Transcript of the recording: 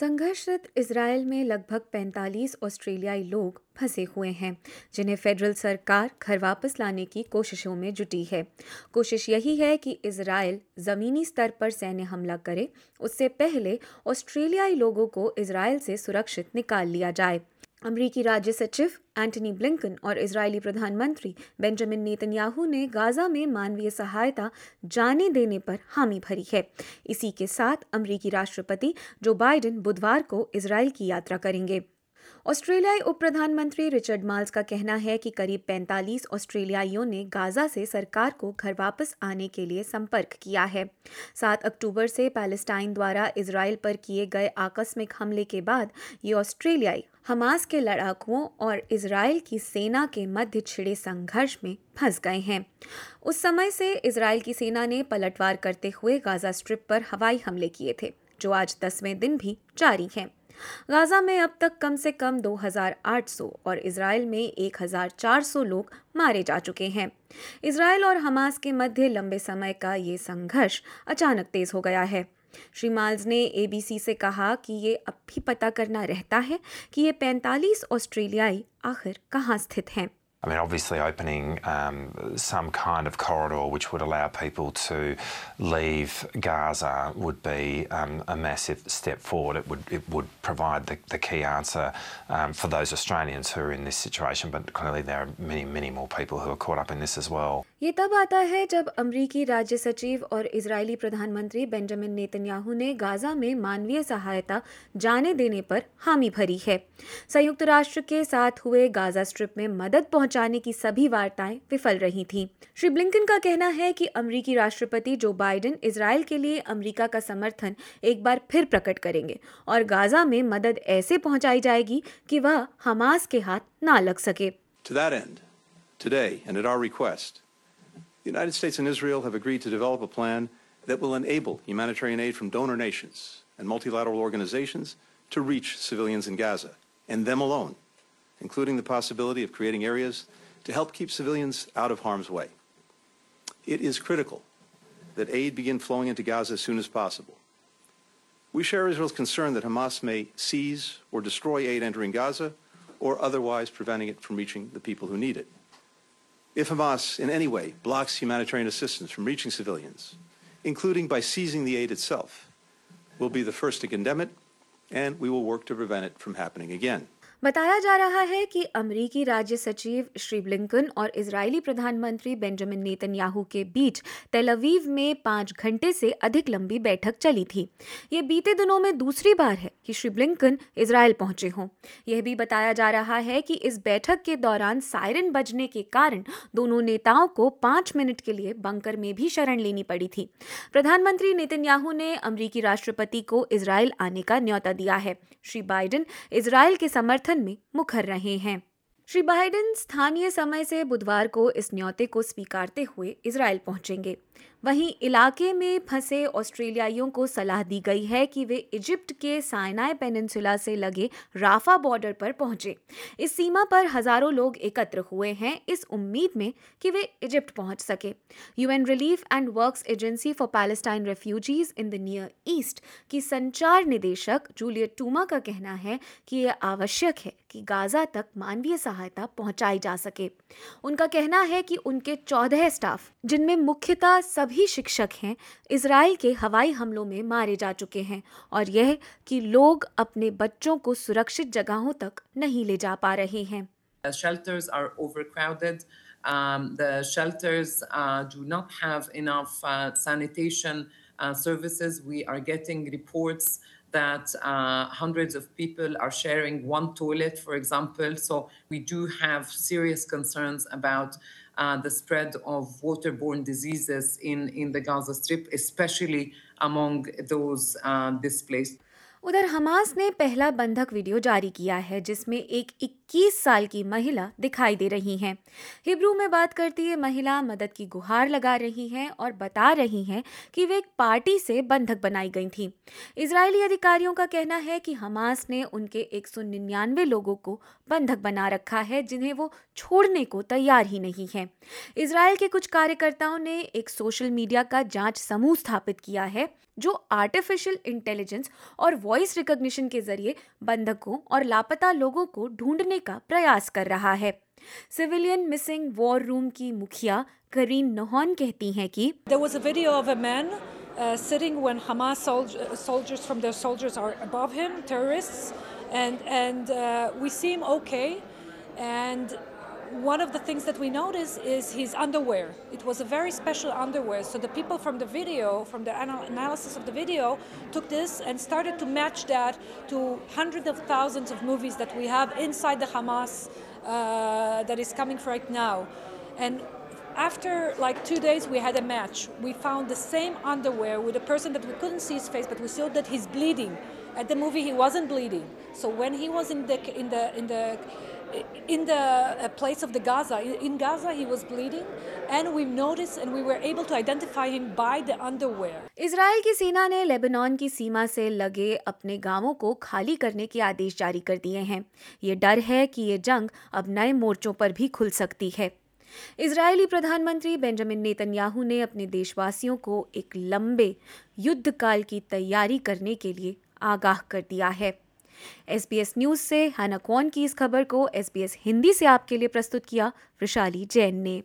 संघर्षरत इसराइल में लगभग 45 ऑस्ट्रेलियाई लोग फंसे हुए हैं, जिन्हें फेडरल सरकार घर वापस लाने की कोशिशों में जुटी है। कोशिश यही है कि इसराइल ज़मीनी स्तर पर सैन्य हमला करे, उससे पहले ऑस्ट्रेलियाई लोगों को इसराइल से सुरक्षित निकाल लिया जाए। अमरीकी राज्य सचिव एंटनी ब्लिंकन और इजरायली प्रधानमंत्री बेंजामिन नेतन्याहू ने गाजा में मानवीय सहायता जाने देने पर हामी भरी है। इसी के साथ अमरीकी राष्ट्रपति जो बाइडेन बुधवार को इसराइल की यात्रा करेंगे। ऑस्ट्रेलियाई उप प्रधानमंत्री रिचर्ड माल्स का कहना है कि करीब 45 ऑस्ट्रेलियाइयों ने गाजा से सरकार को घर वापस आने के लिए संपर्क किया है। 7 अक्टूबर से पैलेस्टाइन द्वारा इसराइल पर किए गए आकस्मिक हमले के बाद ये ऑस्ट्रेलियाई हमास के लड़ाकुओं और इसराइल की सेना के मध्य छिड़े संघर्ष में फंस गए हैं। उस समय से इसराइल की सेना ने पलटवार करते हुए गाजा स्ट्रिप पर हवाई हमले किए थे, जो आज दसवें दिन भी जारी हैं। गाजा में अब तक कम से कम 2,800 और इसराइल में 1,400 लोग मारे जा चुके हैं। इसराइल और हमास के मध्य लंबे समय का ये संघर्ष अचानक तेज हो गया है। श्री माल्स ने एबीसी से कहा कि ये अब भी पता करना रहता है कि ये 45 ऑस्ट्रेलियाई आखिर कहाँ स्थित हैं। I mean, obviously, opening um, some kind of corridor which would allow people to leave Gaza would be um, a massive step forward. It would it would provide the, the key answer um, for those Australians who are in this situation, but clearly there are many many more people who are caught up in this as well. ये तब आता है जब अमरीकी राज्य सचिव और Israeli प्रधानमंत्री बेंजामिन नेतन्याहू ने गाजा में मानवीय सहायता जाने देने पर हामी भरी है संयुक्त राष्ट्र के साथ हुए गाजा स्ट्रिप में मदद पहुँचाने की सभी वार्ताएँ विफल रही थीं। श्री ब्लिंकन का कहना है कि अमरीकी राष्ट्रपति जो बाइडेन इसराइल के लिए अमरीका का समर्थन एक बार फिर प्रकट करेंगे और गाजा में मदद ऐसे पहुंचाई जाएगी कि वह हमास के हाथ ना लग सके To that end, today and at our request, the United States and Israel have agreed to develop a plan that will enable humanitarian aid from donor nations and multilateral organizations to reach civilians in Gaza, and them alone, including the possibility of creating areas to help keep civilians out of harm's way. It is critical that aid begin flowing into Gaza as soon as possible. We share Israel's concern that Hamas may seize or destroy aid entering Gaza or otherwise preventing it from reaching the people who need it. If Hamas in any way blocks humanitarian assistance from reaching civilians, including by seizing the aid itself, we'll be the first to condemn it, and we will work to prevent it from happening again. बताया जा रहा है कि अमरीकी राज्य सचिव Shri Blinken और Israeli प्रधानमंत्री बेंजामिन नेतन्याहू के बीच तेलवीव में पाँच घंटे से अधिक लंबी बैठक चली थी। ये बीते दिनों में दूसरी बार है कि श्री ब्लिंकन इसराइल पहुँचे हों। यह भी बताया जा रहा है कि इस बैठक के दौरान सायरन बजने के कारण दोनों नेताओं को पाँच मिनट के लिए बंकर में भी शरण लेनी पड़ी थी। प्रधानमंत्री नेतन्याहू ने अमरीकी राष्ट्रपति को इसराइल आने का न्यौता दिया है। श्री बाइडेन इसराइल के समर्थन समर्थन में मुखर रहे हैं। श्री बाइडेन स्थानीय समय से बुधवार को इस न्यौते को स्वीकारते हुए इसराइल पहुँचेंगे। वहीं इलाके में फंसे ऑस्ट्रेलियाइयों को सलाह दी गई है कि वे इजिप्ट के साइनाई पेनिनसुला से लगे राफा बॉर्डर पर पहुँचे। इस सीमा पर हज़ारों लोग एकत्र हुए हैं। इस उम्मीद में कि वे इजिप्ट पहुँच सके। UN Relief and Works Agency for Palestine Refugees in the Near East की संचार निदेशक जूलियट टूमा का कहना है कि यह आवश्यक है। कि गाजा तक मानवीय सहायता पहुंचाई जा सके। उनका कहना है कि उनके चौदह स्टाफ जिनमें मुख्यतः सभी शिक्षक हैं इसराइल के हवाई हमलों में मारे जा चुके हैं और यह कि लोग अपने बच्चों को सुरक्षित जगहों तक नहीं ले जा पा रहे हैं। Shelters are overcrowded. Um, the shelters uh, do not have enough uh, sanitation uh, services. We are getting reports that uh, hundreds of people are sharing one toilet, for example. So we do have serious concerns about uh, the spread of waterborne diseases in, in the Gaza Strip, especially among those uh, displaced. उधर Hamas ने पहला बंधक video जारी किया है जिसमें एक 21 साल की महिला दिखाई दे रही हैं। हिब्रू में बात करती है, महिला मदद की गुहार लगा रही हैं और बता रही हैं कि वे एक पार्टी से बंधक बनाई गई थी। इसराइली अधिकारियों का कहना है कि हमास ने उनके एक सौ निन्यानवे लोगों को बंधक बना रखा है, जिन्हें वो छोड़ने को तैयार ही नहीं है। इसराइल के कुछ कार्यकर्ताओं ने एक सोशल मीडिया का जाँच समूह स्थापित किया है, जो आर्टिफिशियल इंटेलिजेंस और वॉइस रिकॉग्निशन के ज़रिए बंधकों और लापता लोगों को ढूँढने करने का प्रयास कर रहा है। सिविलियन मिसिंग वॉर रूम की मुखिया करीन नोहन कहती हैं कि there was a video of a man soldiers from soldiers one of the things that we notice is his underwear. It was a very special underwear. So the people from the video, from the anal- analysis of the video, took this and started to match that to hundreds of thousands of movies that we have inside the Hamas uh, that is coming right now. And after like two days, we had a match. We found the same underwear with a person that we couldn't see his face, but we saw that he's bleeding. At the movie, he wasn't bleeding. So when he was in the in the in the in the uh, place of the Gaza, in Gaza, he was bleeding, and we noticed and we were able to identify him by the underwear. Israel की सेना ने Lebanon की सीमा से लगे अपने गाँवों को खाली करने के आदेश जारी कर दिए हैं। ये डर है कि ये जंग अब नए मोर्चों पर भी खुल सकती है। इजरायली प्रधानमंत्री बेंजामिन नेतन्याहू ने अपने देशवासियों को एक लंबे युद्ध काल की तैयारी करने के लिए आगाह कर दिया है। एसबीएस न्यूज़ से हना कौन की इस खबर को एस बी एस हिंदी से आपके लिए प्रस्तुत किया वृशाली जैन ने।